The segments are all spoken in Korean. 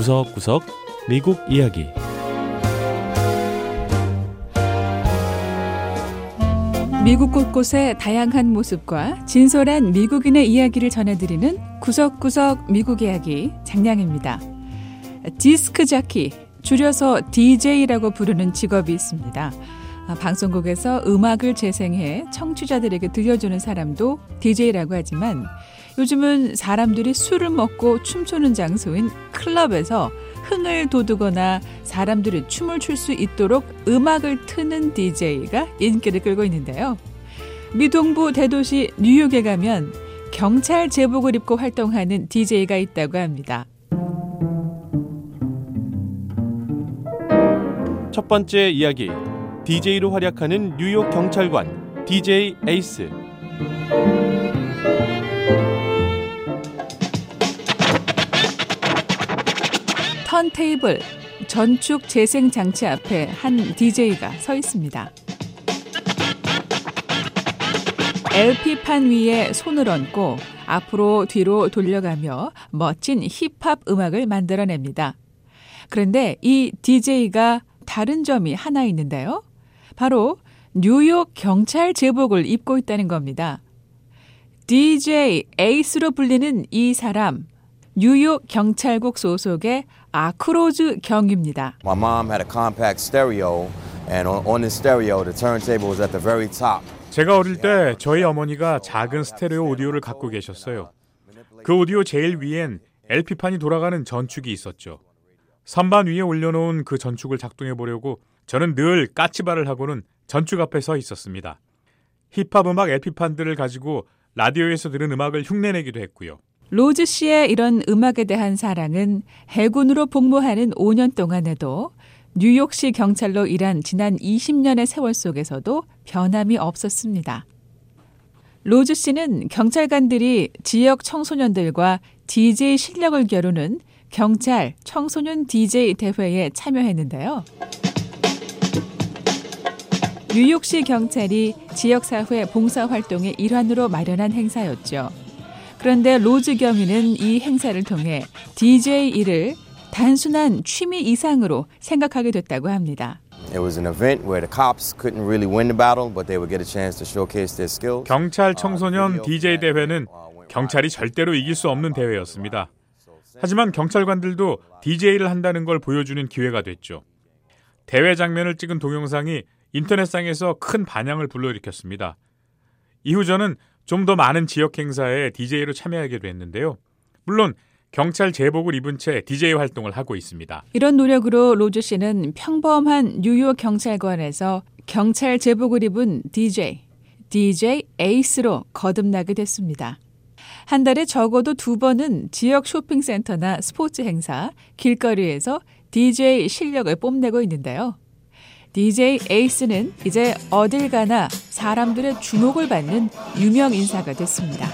구석구석 미국 이야기 미국 곳곳의 다양한 모습과 진솔한 미국인의 이야기를 전해드리는 구석구석 미국 이야기 장량입니다. 디스크 자키, 줄여서 DJ라고 부르는 직업이 있습니다. 아, 방송국에서 음악을 재생해 청취자들에게 들려주는 사람도 DJ라고 하지만 요즘은 사람들이 술을 먹고 춤추는 장소인 클럽에서 흥을 돋우거나 사람들이 춤을 출 수 있도록 음악을 트는 DJ가 인기를 끌고 있는데요. 미동부 대도시 뉴욕에 가면 경찰 제복을 입고 활동하는 DJ가 있다고 합니다. 첫 번째 이야기 DJ로 활약하는 뉴욕 경찰관 DJ 에이스 턴테이블 전축 재생 장치 앞에 한 DJ가 서 있습니다. LP판 위에 손을 얹고 앞으로 뒤로 돌려가며 멋진 힙합 음악을 만들어냅니다. 그런데 이 DJ가 다른 점이 하나 있는데요. 바로 뉴욕 경찰 제복을 입고 있다는 겁니다. DJ 에이스로 불리는 이 사람, 뉴욕 경찰국 소속의 아크로즈 경입니다. My mom had a compact stereo, and on, on this stereo, the turntable was at the very top. 제가 어릴 때 저희 어머니가 작은 스테레오 오디오를 갖고 계셨어요. 그 오디오 제일 위엔 LP판이 돌아가는 전축이 있었죠. 선반 위에 올려놓은 그 전축을 작동해 보려고 저는 늘 까치발을 하고는 전축 앞에 서 있었습니다. 힙합 음악 LP판들을 가지고 라디오에서 들은 음악을 흉내내기도 했고요. 로즈 씨의 이런 음악에 대한 사랑은 해군으로 복무하는 5년 동안에도 뉴욕시 경찰로 일한 지난 20년의 세월 속에서도 변함이 없었습니다. 로즈 씨는 경찰관들이 지역 청소년들과 DJ 실력을 겨루는 경찰 청소년 DJ 대회에 참여했는데요. 뉴욕시 경찰이 지역사회 봉사활동의 일환으로 마련한 행사였죠. 그런데 로즈 경위는 이 행사를 통해 DJ 일을 단순한 취미 이상으로 생각하게 됐다고 합니다. It was an event where the cops couldn't really win the battle, but they would get a chance to showcase their skills. 경찰 청소년 DJ 대회는 경찰이 절대로 이길 수 없는 대회였습니다. 하지만 경찰관들도 DJ를 한다는 걸 보여주는 기회가 됐죠. 대회 장면을 찍은 동영상이 인터넷상에서 큰 반향을 불러일으켰습니다. 이후 저는 좀 더 많은 지역 행사에 DJ로 참여하게 됐는데요. 물론 경찰 제복을 입은 채 DJ 활동을 하고 있습니다. 이런 노력으로 로즈 씨는 평범한 뉴욕 경찰관에서 경찰 제복을 입은 DJ, DJ 에이스로 거듭나게 됐습니다. 한 달에 적어도 두 번은 지역 쇼핑센터나 스포츠 행사, 길거리에서 DJ 실력을 뽐내고 있는데요. DJ 에이스는 이제 어딜 가나 사람들의 주목을 받는 유명 인사가 됐습니다.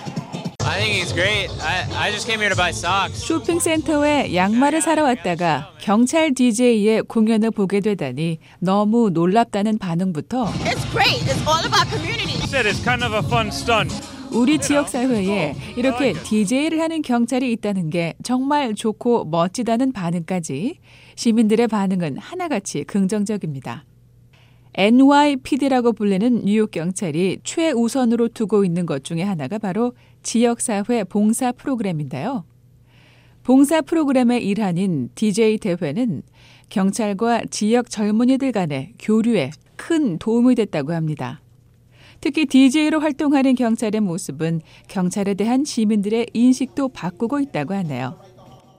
I think he's great. I, I just came here to buy socks. 쇼핑센터에 양말을 사러 왔다가 경찰 DJ의 공연을 보게 되다니 너무 놀랍다는 반응부터 It's great. It's all about community. said it's kind of a fun stunt. 우리 지역 사회에 이렇게 DJ를 하는 경찰이 있다는 게 정말 좋고 멋지다는 반응까지 시민들의 반응은 하나같이 긍정적입니다. NYPD라고 불리는 뉴욕 경찰이 최우선으로 두고 있는 것 중에 하나가 바로 지역사회 봉사 프로그램인데요. 봉사 프로그램의 일환인 DJ 대회는 경찰과 지역 젊은이들 간의 교류에 큰 도움이 됐다고 합니다. 특히 DJ로 활동하는 경찰의 모습은 경찰에 대한 시민들의 인식도 바꾸고 있다고 하네요.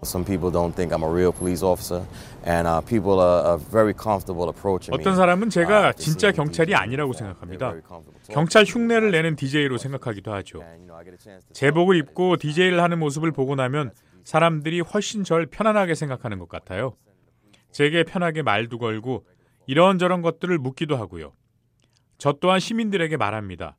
Some people don't think I'm a real police officer, and uh, people are, are very comfortable approaching me. 어떤 사람은 제가 Uh, 진짜 경찰이 아니라고 생각합니다. very comfortable talking 경찰. 흉내를 내는 DJ로 생각하기도 하죠. 제복을 입고 DJ를 하는 모습을 보고 나면 사람들이 훨씬 절 편안하게 생각하는 것 같아요. 제게 편하게 말도 걸고 이런저런 것들을 묻기도 하고요. 저 또한 시민들에게 말합니다.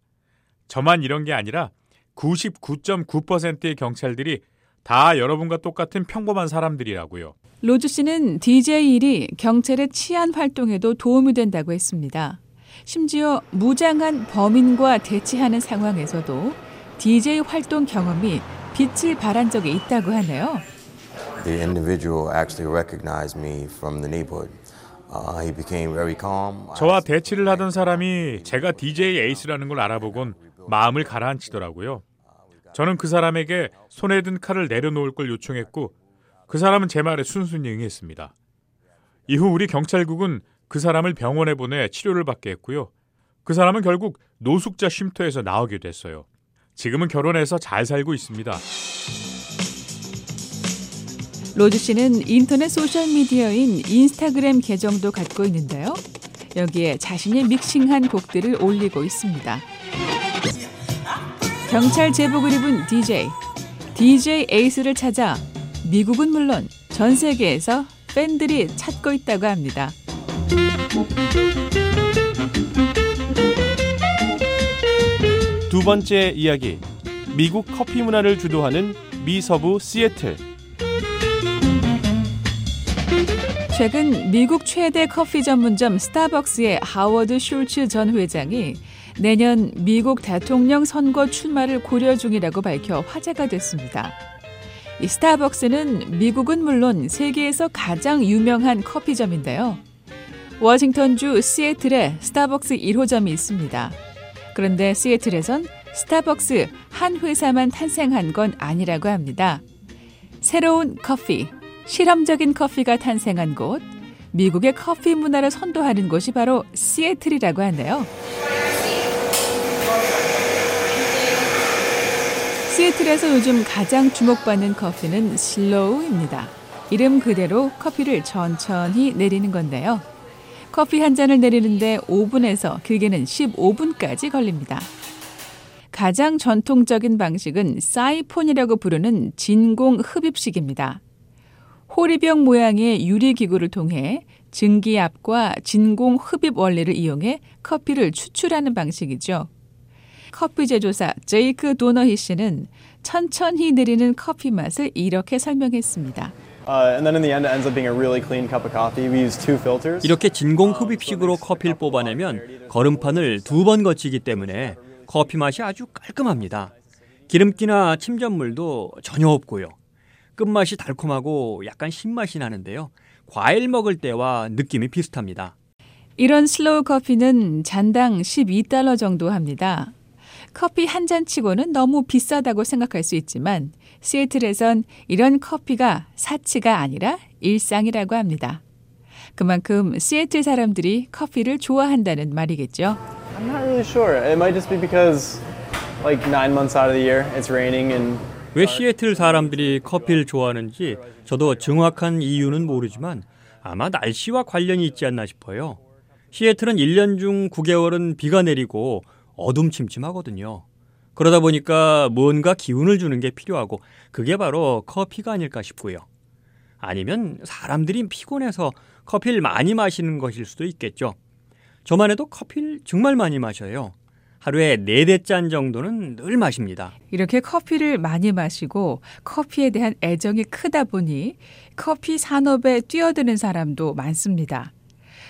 저만 이런 게 아니라 99.9%의 경찰들이 다 여러분과 똑같은 평범한 사람들이라고요. 로즈 씨는 DJ 일이 경찰의 치안 활동에도 도움이 된다고 했습니다. 심지어 무장한 범인과 대치하는 상황에서도 DJ 활동 경험이 빛을 발한 적이 있다고 하네요. the individual actually recognized me from the neighborhood. Uh. 저와 대치를 하던 사람이 제가 DJ 에이스라는 걸 알아보곤 마음을 가라앉히더라고요. 저는 그 사람에게 손에 든 칼을 내려놓을 걸 요청했고 그 사람은 제 말에 순순히 응했습니다. 이후 우리 경찰국은 그 사람을 병원에 보내 치료를 받게 했고요. 그 사람은 결국 노숙자 쉼터에서 나오게 됐어요. 지금은 결혼해서 잘 살고 있습니다. 로즈 씨는 인터넷 소셜미디어인 인스타그램 계정도 갖고 있는데요. 여기에 자신이 믹싱한 곡들을 올리고 있습니다. 경찰 제복을 입은 DJ, DJ 에이스를 찾아 미국은 물론 전 세계에서 팬들이 찾고 있다고 합니다. 두 번째 이야기. 미국 커피 문화를 주도하는 미서부 시애틀. 최근 미국 최대 커피 전문점 스타벅스의 하워드 슐츠 전 회장이 내년 미국 대통령 선거 출마를 고려 중이라고 밝혀 화제가 됐습니다. 이 스타벅스는 미국은 물론 세계에서 가장 유명한 커피점인데요. 워싱턴주 시애틀에 스타벅스 1호점이 있습니다. 그런데 시애틀에선 스타벅스 한 회사만 탄생한 건 아니라고 합니다. 새로운 커피, 실험적인 커피가 탄생한 곳, 미국의 커피 문화를 선도하는 곳이 바로 시애틀이라고 하네요. 시애틀에서 요즘 가장 주목받는 커피는 슬로우입니다. 이름 그대로 커피를 천천히 내리는 건데요. 커피 한 잔을 내리는데 5분에서 길게는 15분까지 걸립니다. 가장 전통적인 방식은 사이폰이라고 부르는 진공 흡입식입니다. 호리병 모양의 유리기구를 통해 증기압과 진공 흡입 원리를 이용해 커피를 추출하는 방식이죠. 커피 제조사 제이크 도너히 씨는 천천히 내리는 커피 맛을 이렇게 설명했습니다. 이렇게 진공 흡입식으로 커피를 뽑아내면 거름판을 두 번 거치기 때문에 커피 맛이 아주 깔끔합니다. 기름기나 침전물도 전혀 없고요. 끝맛이 달콤하고 약간 신맛이 나는데요. 과일 먹을 때와 느낌이 비슷합니다. 이런 슬로우 커피는 잔당 12달러 정도 합니다. 커피 한 잔 치고는 너무 비싸다고 생각할 수 있지만 시애틀에선 이런 커피가 사치가 아니라 일상이라고 합니다. 그만큼 시애틀 사람들이 커피를 좋아한다는 말이겠죠. I'm not really sure. It might just be because like nine months out of the year it's raining and 왜 시애틀 사람들이 커피를 좋아하는지 저도 정확한 이유는 모르지만 아마 날씨와 관련이 있지 않나 싶어요. 시애틀은 1년 중 9개월은 비가 내리고 어둠침침하거든요. 그러다 보니까 뭔가 기운을 주는 게 필요하고 그게 바로 커피가 아닐까 싶고요. 아니면 사람들이 피곤해서 커피를 많이 마시는 것일 수도 있겠죠. 저만 해도 커피를 정말 많이 마셔요. 하루에 네대 잔 정도는 늘 마십니다. 이렇게 커피를 많이 마시고 커피에 대한 애정이 크다 보니 커피 산업에 뛰어드는 사람도 많습니다.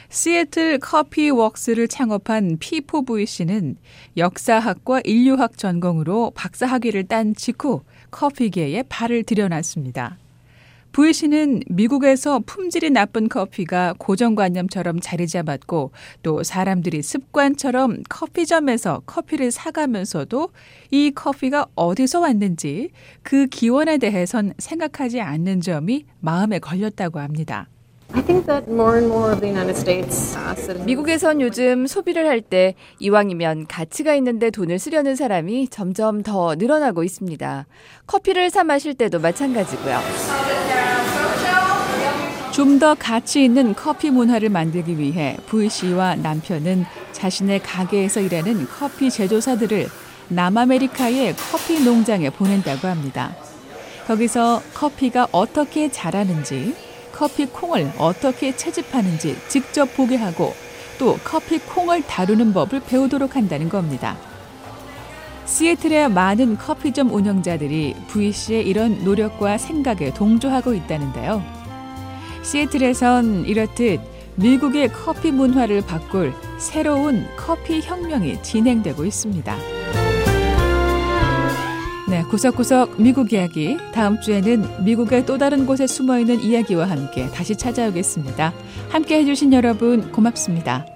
시애틀 커피 웍스를 창업한 피포브이 씨는 역사학과 인류학 전공으로 박사학위를 딴 직후 커피계에 발을 들여놨습니다. 부이 씨는 미국에서 품질이 나쁜 커피가 고정관념처럼 자리 잡았고 또 사람들이 습관처럼 커피점에서 커피를 사가면서도 이 커피가 어디서 왔는지 그 기원에 대해선 생각하지 않는 점이 마음에 걸렸다고 합니다. 미국에선 요즘 소비를 할 때 이왕이면 가치가 있는데 돈을 쓰려는 사람이 점점 더 늘어나고 있습니다. 커피를 사 마실 때도 마찬가지고요. 좀 더 가치 있는 커피 문화를 만들기 위해 부이 씨와 남편은 자신의 가게에서 일하는 커피 제조사들을 남아메리카의 커피 농장에 보낸다고 합니다. 거기서 커피가 어떻게 자라는지 커피 콩을 어떻게 채집하는지 직접 보게 하고 또 커피 콩을 다루는 법을 배우도록 한다는 겁니다. 시애틀의 많은 커피점 운영자들이 부이 씨의 이런 노력과 생각에 동조하고 있다는데요. 시애틀에선 이렇듯 미국의 커피 문화를 바꿀 새로운 커피 혁명이 진행되고 있습니다. 네, 구석구석 미국 이야기 다음 주에는 미국의 또 다른 곳에 숨어 있는 이야기와 함께 다시 찾아오겠습니다. 함께 해주신 여러분 고맙습니다.